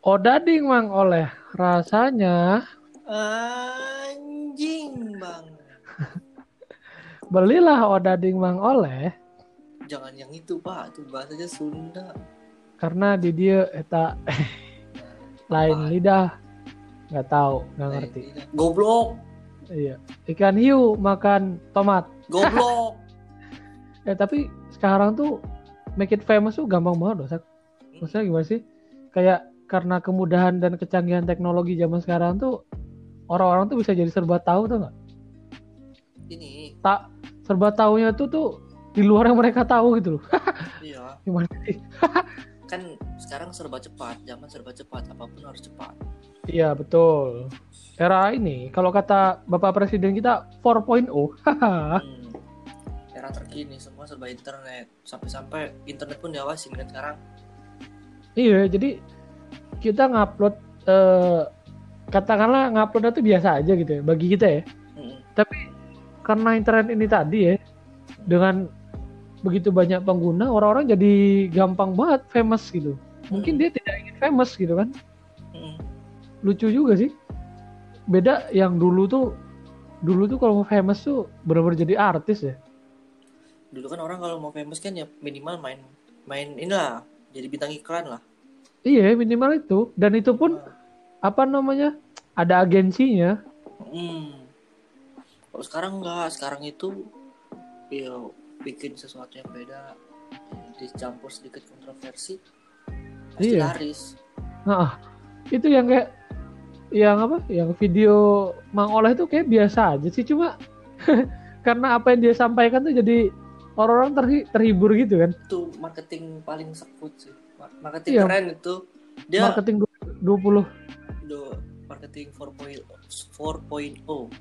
Odading mang. Oleh rasanya. Anjing bang. belilah odading mang oleh. Jangan yang itu pak, itu bahasanya Sunda. karena di dia eta lain lidah. Nggak tahu nggak ngerti. lidah. Goblok, iya. Ikan hiu makan tomat. Goblok. eh tapi sekarang tuh make it famous tuh gampang banget loh Sak. maksudnya gimana sih? Kayak karena kemudahan dan kecanggihan teknologi zaman sekarang tuh orang-orang tuh bisa jadi serba tahu tuh nggak Ini, tak serba tahunya tuh tuh di luar yang mereka tahu gitu loh iya. gimana sih Kan sekarang serba cepat, zaman serba cepat, apa pun harus cepat. iya betul era ini kalau kata bapak presiden kita 4.0 Hmm. Era terkini, semua serba internet. Sampai-sampai internet pun diawasin kan sekarang. iya jadi kita ngupload eh, katakanlah ngupload itu biasa aja gitu ya bagi kita ya Mm-mm. karena internet ini tadi ya dengan begitu banyak pengguna orang-orang jadi gampang banget famous gitu mungkin dia tidak ingin famous gitu kan Mm-mm. lucu juga sih beda yang dulu tuh dulu tuh kalau mau famous tuh benar-benar jadi artis ya Dulu kan orang kalau mau famous kan ya minimal main main inilah jadi bintang iklan lah. Iya minimal itu dan itu pun apa namanya ada agensinya Hmm. Kalau sekarang enggak, sekarang itu ya bikin sesuatu yang beda, dicampur sedikit kontroversi, pasti Iya. laris. nah itu yang kayak yang apa yang video Mang Oleh itu kayak biasa aja sih cuma karena apa yang dia sampaikan tuh jadi orang-orang terhi- terhibur gitu kan Itu marketing paling sekut sih. Mar- Marketing Iya. keren itu. Dia marketing du- 20 do marketing 4.0 4.0.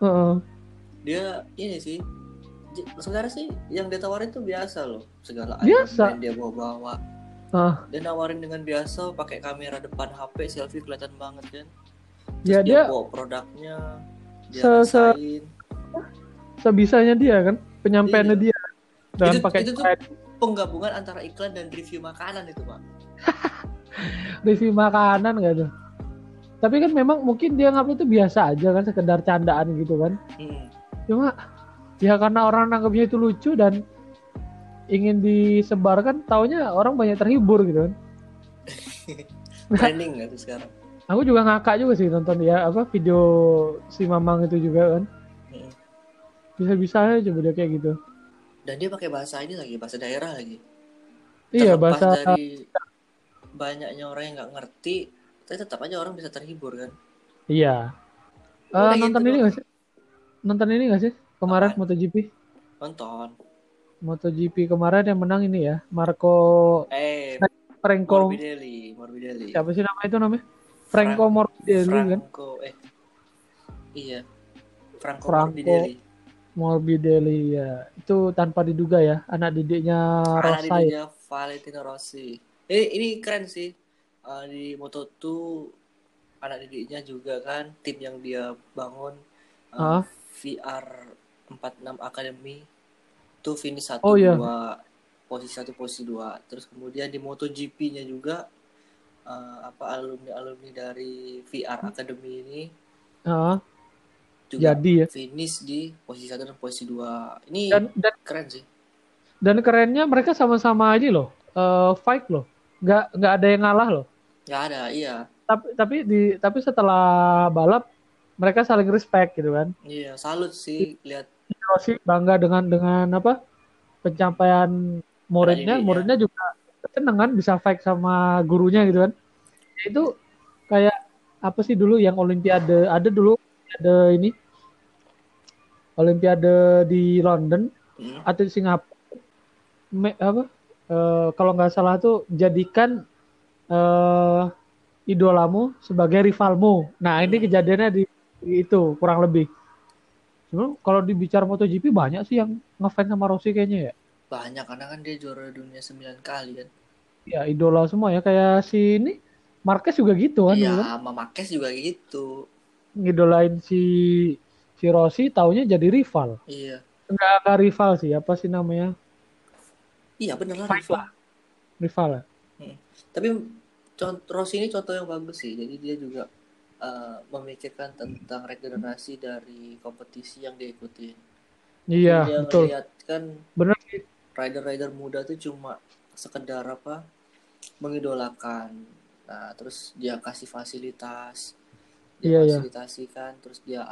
Heeh. Dia ini sih sebenarnya sih yang dia tawarin tuh biasa loh segala Biasa. yang dia bawa-bawa Ah. dia nawarin dengan biasa pakai kamera depan HP selfie kelihatan banget kan Terus Ya, dia, dia- bawa produknya dia Se- se- rasain sebisanya dia kan penyampaiannya Iya. dia Itu- pakai itu tuh- penggabungan antara iklan dan review makanan itu pak? Review makanan gak tuh? Tapi kan memang mungkin dia ngupload itu biasa aja kan sekedar candaan gitu kan. Hmm. cuma ya karena orang nanggapnya itu lucu dan ingin disebarkan taunya orang banyak terhibur gitu kan. Trending gitu sekarang? Aku juga ngakak juga sih nonton ya apa video si Mamang itu juga kan. Hmm. bisa-bisa aja coba dia kayak gitu dan dia pakai bahasa ini lagi bahasa daerah lagi. Iya Terlepas bahasa dari banyaknya orang yang nggak ngerti tapi tetap aja orang bisa terhibur kan? Iya. Udah nonton gitu ini doang. gak sih? Nonton ini gak sih? Kemarin Apaan? MotoGP? Nonton. MotoGP kemarin yang menang ini ya Marco eh Franco. Morbidelli Morbidelli. Siapa sih nama itu namanya? Franco Morbidelli kan? Franco eh. Iya. Franco, Franco. Morbidelli Morbidelli ya. Itu tanpa diduga ya. Anak didiknya anak Rosa ya didiknya Valentino Rossi. Ini ini keren sih. Eh, di Moto2 anak didiknya juga kan tim yang dia bangun. Eh, Ah. VR 46 Academy. Itu finish satu Oh, iya. dua posisi satu posisi dua. Terus kemudian di MotoGP-nya juga eh, apa alumni alumni dari VR Academy ini. Ah, juga jadi ya. finish di posisi satu dan posisi dua. Ini dan dan keren sih. Dan kerennya mereka sama-sama aja loh eh, fight loh. Nggak nggak ada yang ngalah loh. Nggak ada iya. Tapi tapi di tapi setelah balap mereka saling respect gitu kan. Iya salut sih lihat. Rossi bangga dengan dengan apa pencapaian muridnya. Didiknya. muridnya juga seneng kan bisa fight sama gurunya gitu kan. Ya itu kayak apa sih dulu yang olimpiade ada dulu ada ini olimpiade di London Hmm. atau di Singapura Me- apa eh, kalau nggak salah tuh jadikan eh, idolamu sebagai rivalmu nah ini Hmm. kejadiannya di, di itu kurang lebih Cuma kalau dibicara MotoGP banyak sih yang ngefans sama Rossi kayaknya ya. banyak karena kan dia juara dunia 9 kali kan Ya idola semua ya kayak si ini Marquez juga gitu kan. iya kan. sama Marquez juga gitu Ngidolain si si Rossi taunya jadi rival. iya Enggak enggak rival sih, apa sih namanya? iya bener lah rival. Rival ya. tapi contoh Rossi ini contoh yang bagus sih jadi dia juga uh, memikirkan tentang regenerasi dari kompetisi yang diikuti iya dia betul kan bener rider-rider muda tuh cuma sekedar apa mengidolakan nah terus dia kasih fasilitas dia Iya, iya. fasilitasikan terus dia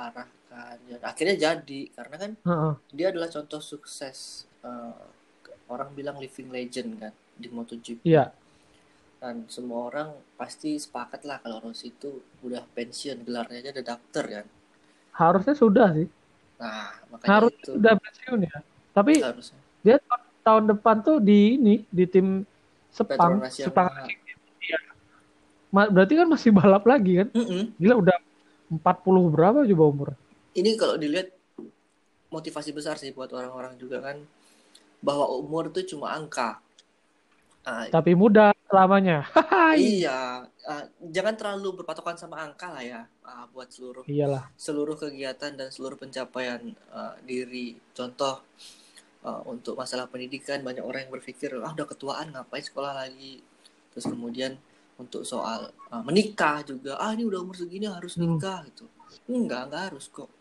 arahkan dan akhirnya jadi karena kan Heeh. dia adalah contoh sukses eh, orang bilang living legend kan di MotoGP iya. Dan semua orang pasti sepakat lah kalau Rossi itu udah pensiun gelarnya aja ada dokter kan. Harusnya sudah sih. Nah makanya harus itu. sudah pensiun ya. Tapi harusnya. dia tahun, tahun depan tuh di ini di tim Sepang Petronas Sepang. Ma- berarti kan masih balap lagi kan? Mm-mm. gila udah 40 berapa coba umur ini kalau dilihat motivasi besar sih buat orang-orang juga kan bahwa umur itu cuma angka Ah, tapi muda selamanya iya ah, jangan terlalu berpatokan sama angka lah ya ah, buat seluruh iyalah seluruh kegiatan dan seluruh pencapaian uh, diri. Contoh uh, untuk masalah pendidikan banyak orang yang berpikir ah udah ketuaan ngapain sekolah lagi. Terus kemudian untuk soal uh, menikah juga ah ini udah umur segini harus Hmm. nikah gitu. Enggak, enggak harus kok.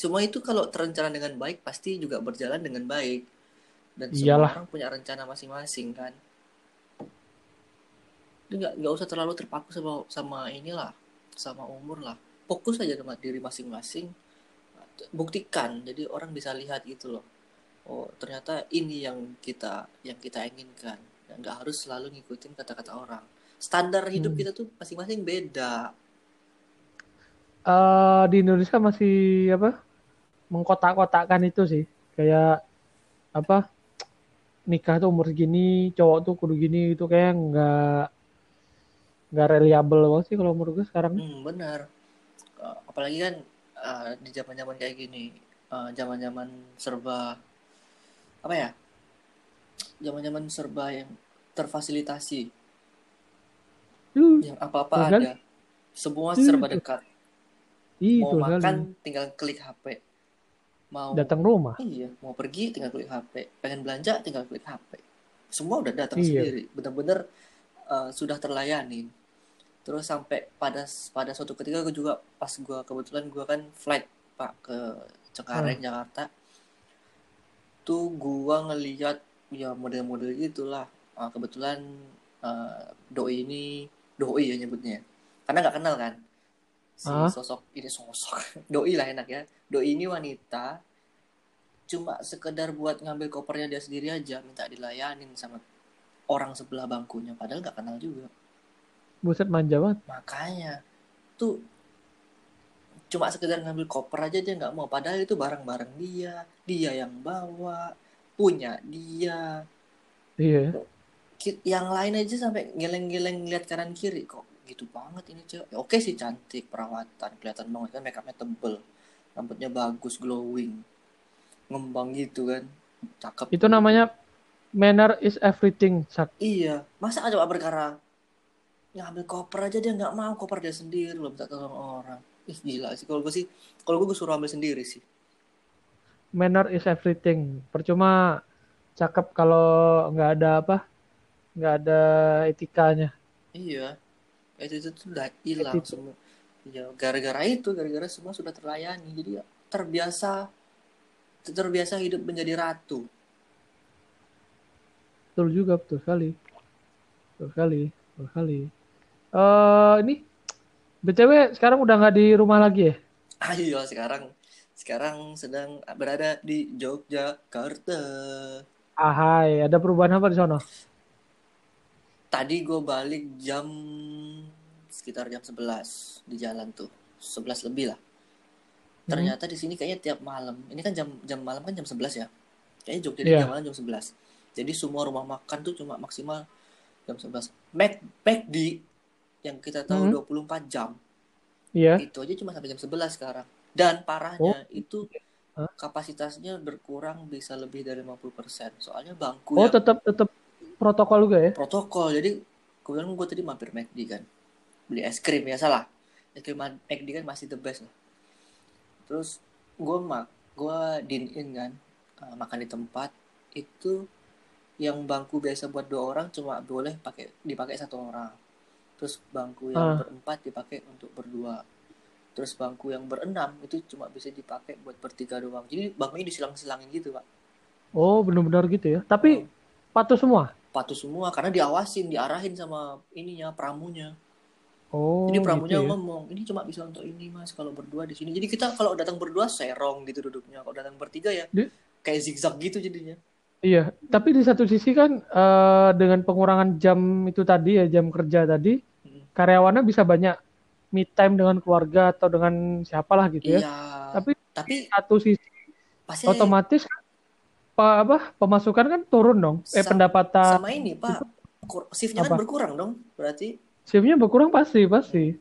Semua itu kalau terencana dengan baik pasti juga berjalan dengan baik. Dan semua Iyalah. orang punya rencana masing-masing kan. Nggak nggak usah terlalu terpaku sama sama inilah sama umur lah fokus aja sama diri masing-masing buktikan jadi orang bisa lihat gitu loh oh ternyata ini yang kita yang kita inginkan dan nggak harus selalu ngikutin kata-kata orang standar hidup Hmm. kita tuh masing-masing beda Eh, di Indonesia masih apa mengkotak-kotakan itu sih. Kayak apa nikah tuh umur segini cowok tuh kudu gini itu kayak nggak nggak reliable banget sih kalau menurut gue sekarang. Hmm, benar. Eh, apalagi kan eh, di zaman-zaman kayak gini eh, zaman-zaman serba apa ya zaman-zaman serba yang terfasilitasi. Yang apa-apa Betul ada. Semua Hmm. serba dekat. Ih, mau makan sekali tinggal klik HP mau datang rumah. Iya mau pergi tinggal klik HP pengen belanja tinggal klik HP semua udah datang Iya. sendiri. Bener-bener uh, sudah terlayani. Terus sampai pada pada suatu ketika gue juga pas gue kebetulan gue kan flight pak ke Cengkareng Jakarta. Tuh gue ngeliat ya model-model gitulah. Uh, kebetulan uh, doi ini doi ya nyebutnya. Karena nggak kenal kan si Ah. sosok ini sosok. Doi lah enak ya. Doi ini wanita. Cuma sekedar buat ngambil kopernya dia sendiri aja minta dilayanin sama orang sebelah bangkunya. Padahal nggak kenal juga. Buset manja banget. Makanya. Tuh cuma sekedar ngambil koper aja dia nggak mau. Padahal itu barang-barang dia. Dia yang bawa. Punya dia. Iya. Ya. Yang lain aja sampai geleng-geleng lihat kanan kiri kok gitu banget ini cewek Ya, oke sih cantik perawatan kelihatan banget kan makeupnya tebel rambutnya bagus glowing ngembang gitu kan cakep. Itu namanya manner is everything Sak. iya masa coba perkara? Ngambil koper aja dia nggak mau koper dia sendiri loh minta tolong orang. Ih gila sih kalau gue sih kalau gue gue suruh ambil sendiri sih. Manner is everything. Percuma cakep kalau nggak ada apa nggak ada etikanya. Iya itu itu tuh udah hilang Attitude. semua. Ya gara-gara itu gara-gara semua sudah terlayani. Jadi terbiasa terbiasa hidup menjadi ratu. Betul juga betul sekali. Betul sekali betul sekali. Eh ini btw sekarang udah nggak di rumah lagi ya? Ayo sekarang. Sekarang sedang berada di Yogyakarta ahai ada perubahan apa di sana tadi gue balik jam sekitar jam 11 di jalan tuh. 11 lebih lah. Ternyata di sini kayaknya tiap malam. Ini kan jam jam malam kan jam 11 ya? Kayaknya Jogja di Iya. jam malam jam 11 jadi semua rumah makan tuh cuma maksimal jam 11 Mac McD yang kita tahu Hmm. 24 jam. Iya. Itu aja cuma sampai jam 11 sekarang. Dan parahnya itu Hah? kapasitasnya berkurang bisa lebih dari 50% soalnya bangku oh yang tetap tetap protokol juga ya? Protokol. Jadi kemudian gue tadi mampir McD kan. Beli es krim ya salah. Es krim McD kan masih the best lah. Terus gue mak gue dine in kan uh, makan di tempat itu yang bangku biasa buat dua orang cuma boleh pakai dipakai satu orang. Terus bangku yang Ah. berempat dipakai untuk berdua. Terus bangku yang berenam itu cuma bisa dipakai buat bertiga doang. Jadi bangkunya disilang-silangin gitu pak. Oh, benar-benar gitu ya. Tapi patuh semua. Patuh semua karena diawasin diarahin sama ininya pramunya Oh, jadi pramunya gitu ya. ngomong ini cuma bisa untuk ini mas kalau berdua di sini jadi kita kalau datang berdua serong gitu duduknya kalau datang bertiga ya Di- kayak zigzag gitu jadinya Iya, tapi di satu sisi kan eh, dengan pengurangan jam itu tadi ya jam kerja tadi, Mm. karyawannya bisa banyak me time dengan keluarga atau dengan siapalah gitu ya. iya Tapi tapi satu sisi pasti otomatis pa- apa pemasukan kan turun dong. Eh Sa- pendapatan sama ini pak shiftnya kan berkurang dong berarti shiftnya berkurang pasti pasti.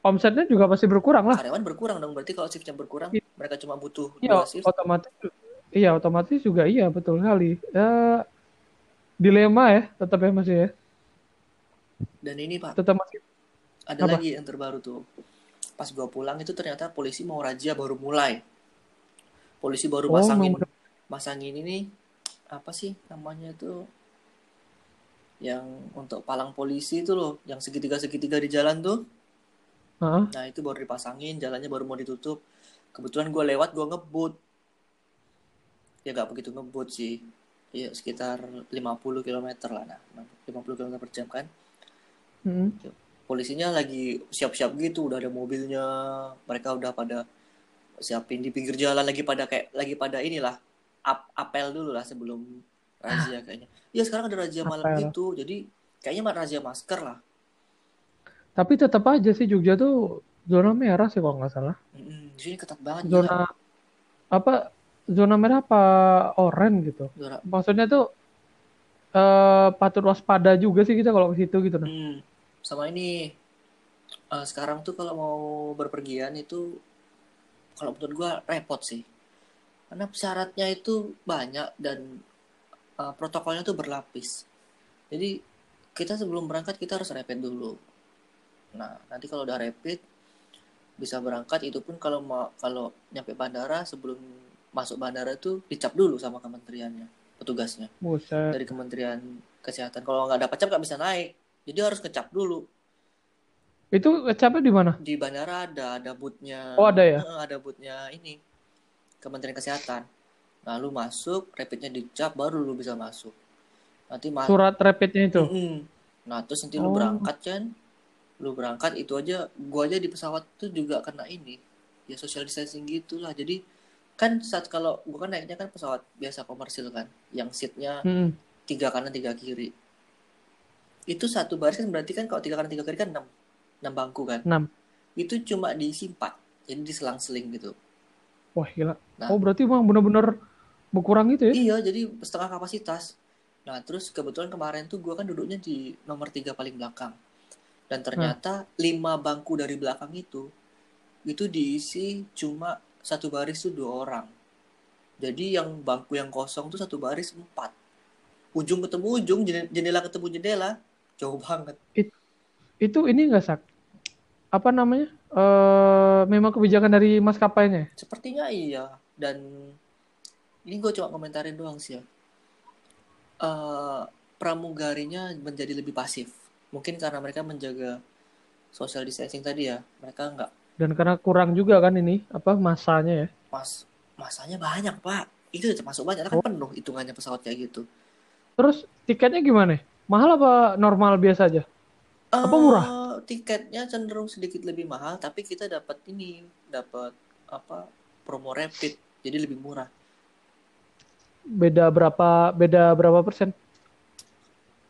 Omsetnya juga pasti berkurang lah. karyawan berkurang dong berarti kalau shiftnya berkurang Iya. mereka cuma butuh Iya, dua shift otomatis. Iya, otomatis juga iya betul sekali. Ya, dilema ya, tetap ya masih ya. dan ini pak Tetap masih. ada Apa? lagi yang terbaru tuh pas gua pulang itu ternyata polisi mau razia baru mulai polisi baru Oh, masangin masangin ini apa sih namanya itu yang untuk palang polisi itu loh yang segitiga segitiga di jalan tuh. Heeh. nah itu baru dipasangin jalannya baru mau ditutup. Kebetulan gua lewat gua ngebut. Ya nggak begitu ngebut sih. Ya sekitar 50 km lah nah 50 km per jam kan. Mm. polisinya lagi siap-siap gitu udah ada mobilnya. Mereka udah pada siapin di pinggir jalan lagi pada kayak lagi pada inilah ap apel dulu lah sebelum razia kayaknya ya sekarang ada razia malam Apel. gitu jadi kayaknya mah razia masker lah Tapi tetap aja sih Jogja tuh zona merah sih kalau nggak salah. Mm-mm, di sini ketat banget. Zona apa? Zona merah apa oranye gitu. Zona Maksudnya tuh eh patut waspada juga sih kita kalau ke situ gitu nah. Hmm, sama ini eh, sekarang tuh kalau mau berpergian itu kalau menurut gua repot sih karena syaratnya itu banyak dan eh, protokolnya tuh berlapis jadi kita sebelum berangkat kita harus rapid dulu nah nanti kalau udah rapid bisa berangkat itu pun kalau mau kalau nyampe bandara sebelum masuk bandara tuh dicap dulu sama kementeriannya petugasnya Buset. dari Kementerian Kesehatan. Kalau nggak dapat cap nggak bisa naik. Jadi harus ngecap dulu. Itu capek di mana? Di bandara ada, ada bootnya. Oh, ada ya? Ada bootnya ini. Kementerian Kesehatan. Lalu masuk, rapidnya dicap, baru lu bisa masuk. Nanti masuk. Surat rapidnya itu. Nah, terus nanti lu Oh. berangkat kan. Lu berangkat itu aja, gua aja di pesawat tuh juga kena ini. Ya social distancing gitulah. Jadi kan saat kalau gua kan naiknya kan pesawat biasa komersil kan, yang seatnya Mm-mm. tiga kanan tiga kiri itu satu baris kan berarti kan kalau tiga kanan tiga kiri kan enam enam bangku kan Enam. itu cuma diisi empat jadi diselang-seling gitu Wah gila. Nah. Oh berarti emang bener-bener berkurang gitu ya? iya jadi setengah kapasitas nah terus kebetulan kemarin tuh gua kan duduknya di nomor tiga paling belakang dan ternyata lima bangku dari belakang itu itu diisi cuma satu baris tuh dua orang jadi yang bangku yang kosong tuh satu baris empat ujung ketemu ujung jendela ketemu jendela jauh banget Itu ini nggak sak? Apa namanya? Eh memang kebijakan dari maskapainya. Sepertinya iya. Dan ini gue cuma komentarin doang sih ya. Eh, pramugarinya menjadi lebih pasif. Mungkin karena mereka menjaga social distancing tadi ya. Mereka nggak Dan karena kurang juga kan ini apa masanya ya. mas masanya banyak pak. Itu termasuk banyak kan penuh hitungannya pesawat kayak gitu. Terus tiketnya gimana? Mahal apa normal biasa aja? Apa Eh, murah? Tiketnya cenderung sedikit lebih mahal, tapi kita dapat ini, dapat apa promo rapid, jadi lebih murah. Beda berapa? Beda berapa persen?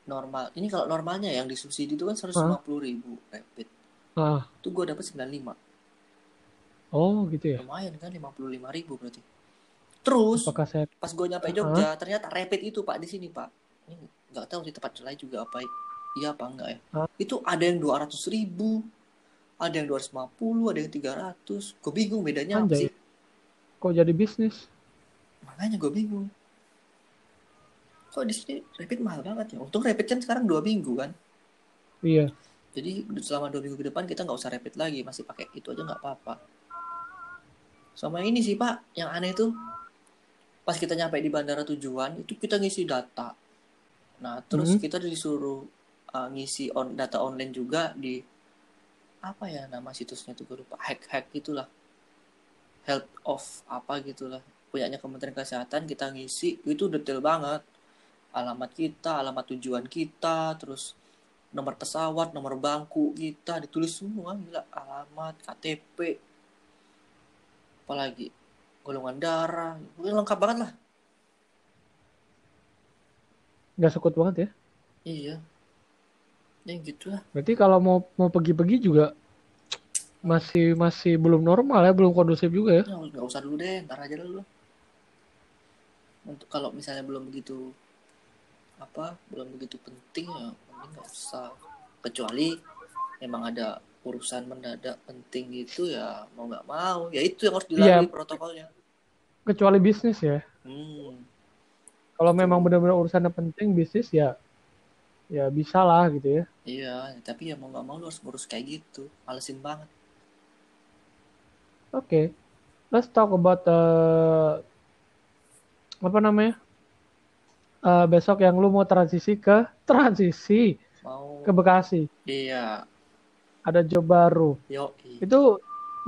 Normal. Ini kalau normalnya yang disubsidi itu kan 150 ribu rapid. Ah, Itu gue dapat 95. oh gitu ya. Lumayan kan 55 ribu berarti. Terus Apakah saya? pas gue nyampe Jogja, ternyata rapid itu pak di sini pak. Ini nggak tahu di tempat lain juga apa iya apa enggak ya. Hah? Itu ada yang 200 ribu, ada yang 250, ada yang 300. Gue bingung bedanya apa Anjay. sih? Kok jadi bisnis? Makanya gue bingung. Kok di sini rapid mahal banget ya? Untung rapid kan sekarang dua minggu kan. Iya. Jadi selama dua minggu ke depan kita nggak usah rapid lagi, masih pakai itu aja nggak apa-apa. Sama ini sih pak, yang aneh tuh pas kita nyampe di bandara tujuan itu kita ngisi data. Nah terus Hmm. kita disuruh uh, ngisi on data online juga di apa ya nama situsnya tuh gue lupa. Hack hack gitulah. Health of apa gitulah. Punyanya Kementerian Kesehatan kita ngisi itu detail banget. Alamat kita alamat tujuan kita terus nomor pesawat nomor bangku kita ditulis semua gila. Alamat KTP apalagi golongan darah udah lengkap banget lah. Nggak sekut banget ya? Iya ya gitu lah berarti kalau mau mau pergi-pergi juga masih masih belum normal ya belum kondusif juga ya? Nggak nggak usah dulu deh ntar aja dulu. Untuk kalau misalnya belum begitu apa belum begitu penting ya mending nggak usah. Kecuali memang ada urusan mendadak penting gitu ya mau nggak mau. Ya itu yang harus dilalui Iya. protokolnya. Kecuali bisnis ya. Hmm. kalau memang benar-benar urusannya penting bisnis ya ya bisa lah gitu ya. Iya tapi ya mau nggak mau lu harus ngurus kayak gitu. Malesin banget. Oke, let's talk about uh, apa namanya? Uh, besok yang lu mau transisi ke transisi mau. ke Bekasi, iya. Ada job baru. yo. Itu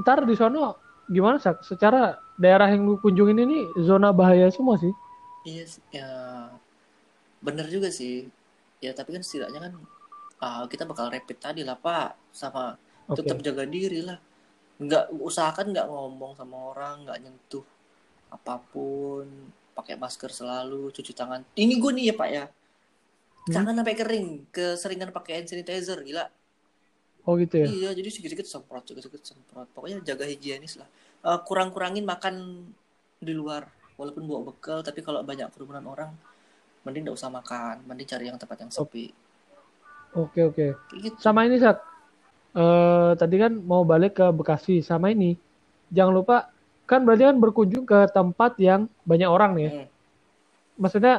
ntar di sono gimana Sak? Secara daerah yang lu kunjungin ini zona bahaya semua sih. iya sih, ya bener juga sih ya tapi kan setidaknya kan ah, kita bakal rapid tadi lah pak. Sama Oke. tetap jaga diri lah. Nggak usahakan nggak ngomong sama orang nggak nyentuh apa pun. Pakai masker selalu cuci tangan. Ini gue nih ya pak ya. Hmm. tangan sampai kering keseringan pakai hand sanitizer gila. Oh gitu ya. iya jadi sedikit-sedikit semprot sedikit-sedikit semprot. Pokoknya jaga higienis lah. Eh, kurang-kurangin makan di luar. Walaupun bawa bekal tapi kalau banyak kerumunan orang mending nggak usah makan mending cari yang tempat yang sepi Oke oke. Gitu Sama ini Sak. Eh tadi kan mau balik ke Bekasi. Sama ini jangan lupa kan berarti kan berkunjung ke tempat yang banyak orang nih. ya. Hmm. maksudnya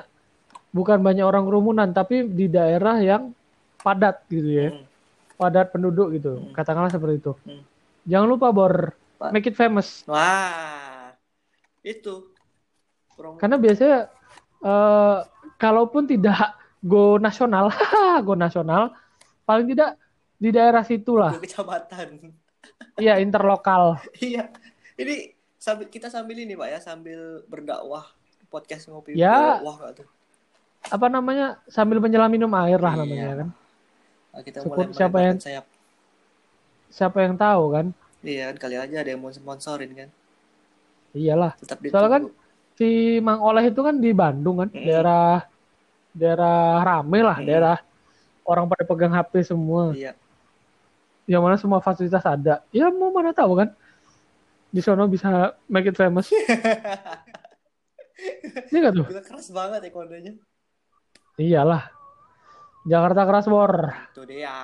bukan banyak orang kerumunan tapi di daerah yang padat gitu ya Hmm. padat penduduk gitu Hmm. katakanlah seperti itu Hmm. jangan lupa bor make it famous wah itu karena biasanya eh, kalaupun tidak go nasional go nasional paling tidak di daerah situlah. Dua kecamatan. Iya interlokal. Iya. Ini sambil kita sambil ini pak ya sambil berdakwah podcast ngopi Ya. wah gak tuh? Apa namanya? Sambil menyelam minum air lah Iya. namanya kan? Nah, kita Syukur mulai siapa yang- sayap. siapa yang tahu kan? Iya kan kali aja ada yang mau sponsorin kan? Iyalah. Tetap Soalnya kan si Mang Oleh itu kan di Bandung kan, Mm. daerah daerah rame lah, Mm. daerah orang pada pegang HP semua, iya yang mana semua fasilitas ada. Ya mau mana tahu kan, di sono bisa make it famous. Iya nggak tuh? Gila keras banget ya kodenya Iyalah. Jakarta keras bor. itu dia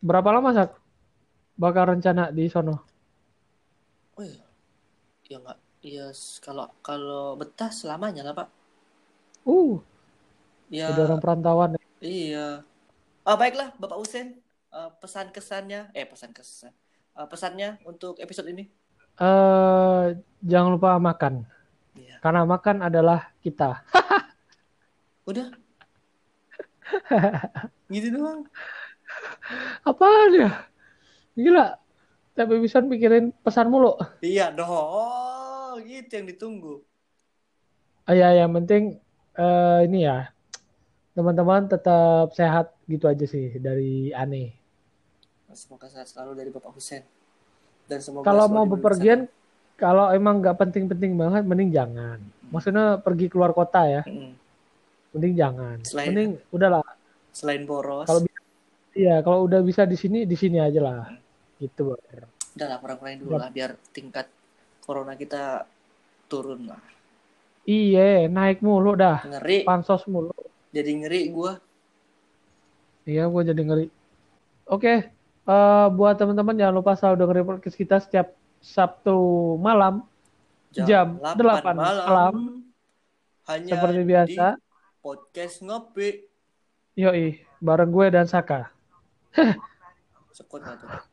Berapa lama sak? Bakal rencana di sono? oh iya ya nggak iya s- kalau kalau betah selamanya lah pak Uh, ya orang perantauan. ya. iya ah baiklah bapak Usen Eh, pesan kesannya eh pesan kesan Eh, pesannya untuk episode ini Eh, jangan lupa makan, iya karena makan adalah kita. udah gitu doang Apaan ya? Gila. Tapi bisa pikirin pesan mulu. iya dong gitu yang ditunggu Ah, ya, yang penting eh, ini ya teman-teman tetap sehat gitu aja sih dari aneh. semoga sehat selalu dari bapak Husen dan semoga Kalau mau bepergian, kalau emang nggak penting-penting banget, mending jangan. Maksudnya pergi keluar kota ya, sana. Mm. mending jangan. Selain- Mending udahlah. selain boros Kalau Iya, kalau udah bisa di sini, di sini aja lah. Gitu, Bor. udah lah kurang-kurangin dulu lah biar tingkat corona kita turun lah Iya, naik mulu dah. ngeri Pansos mulu. jadi ngeri gua Iya, gue jadi ngeri. Oke, eh, buat teman-teman jangan lupa selalu dengerin podcast kita setiap Sabtu malam. Jam 8 malam. hanya Seperti biasa. di podcast ngopi Yoi, bareng gue dan Saka. sekut tuh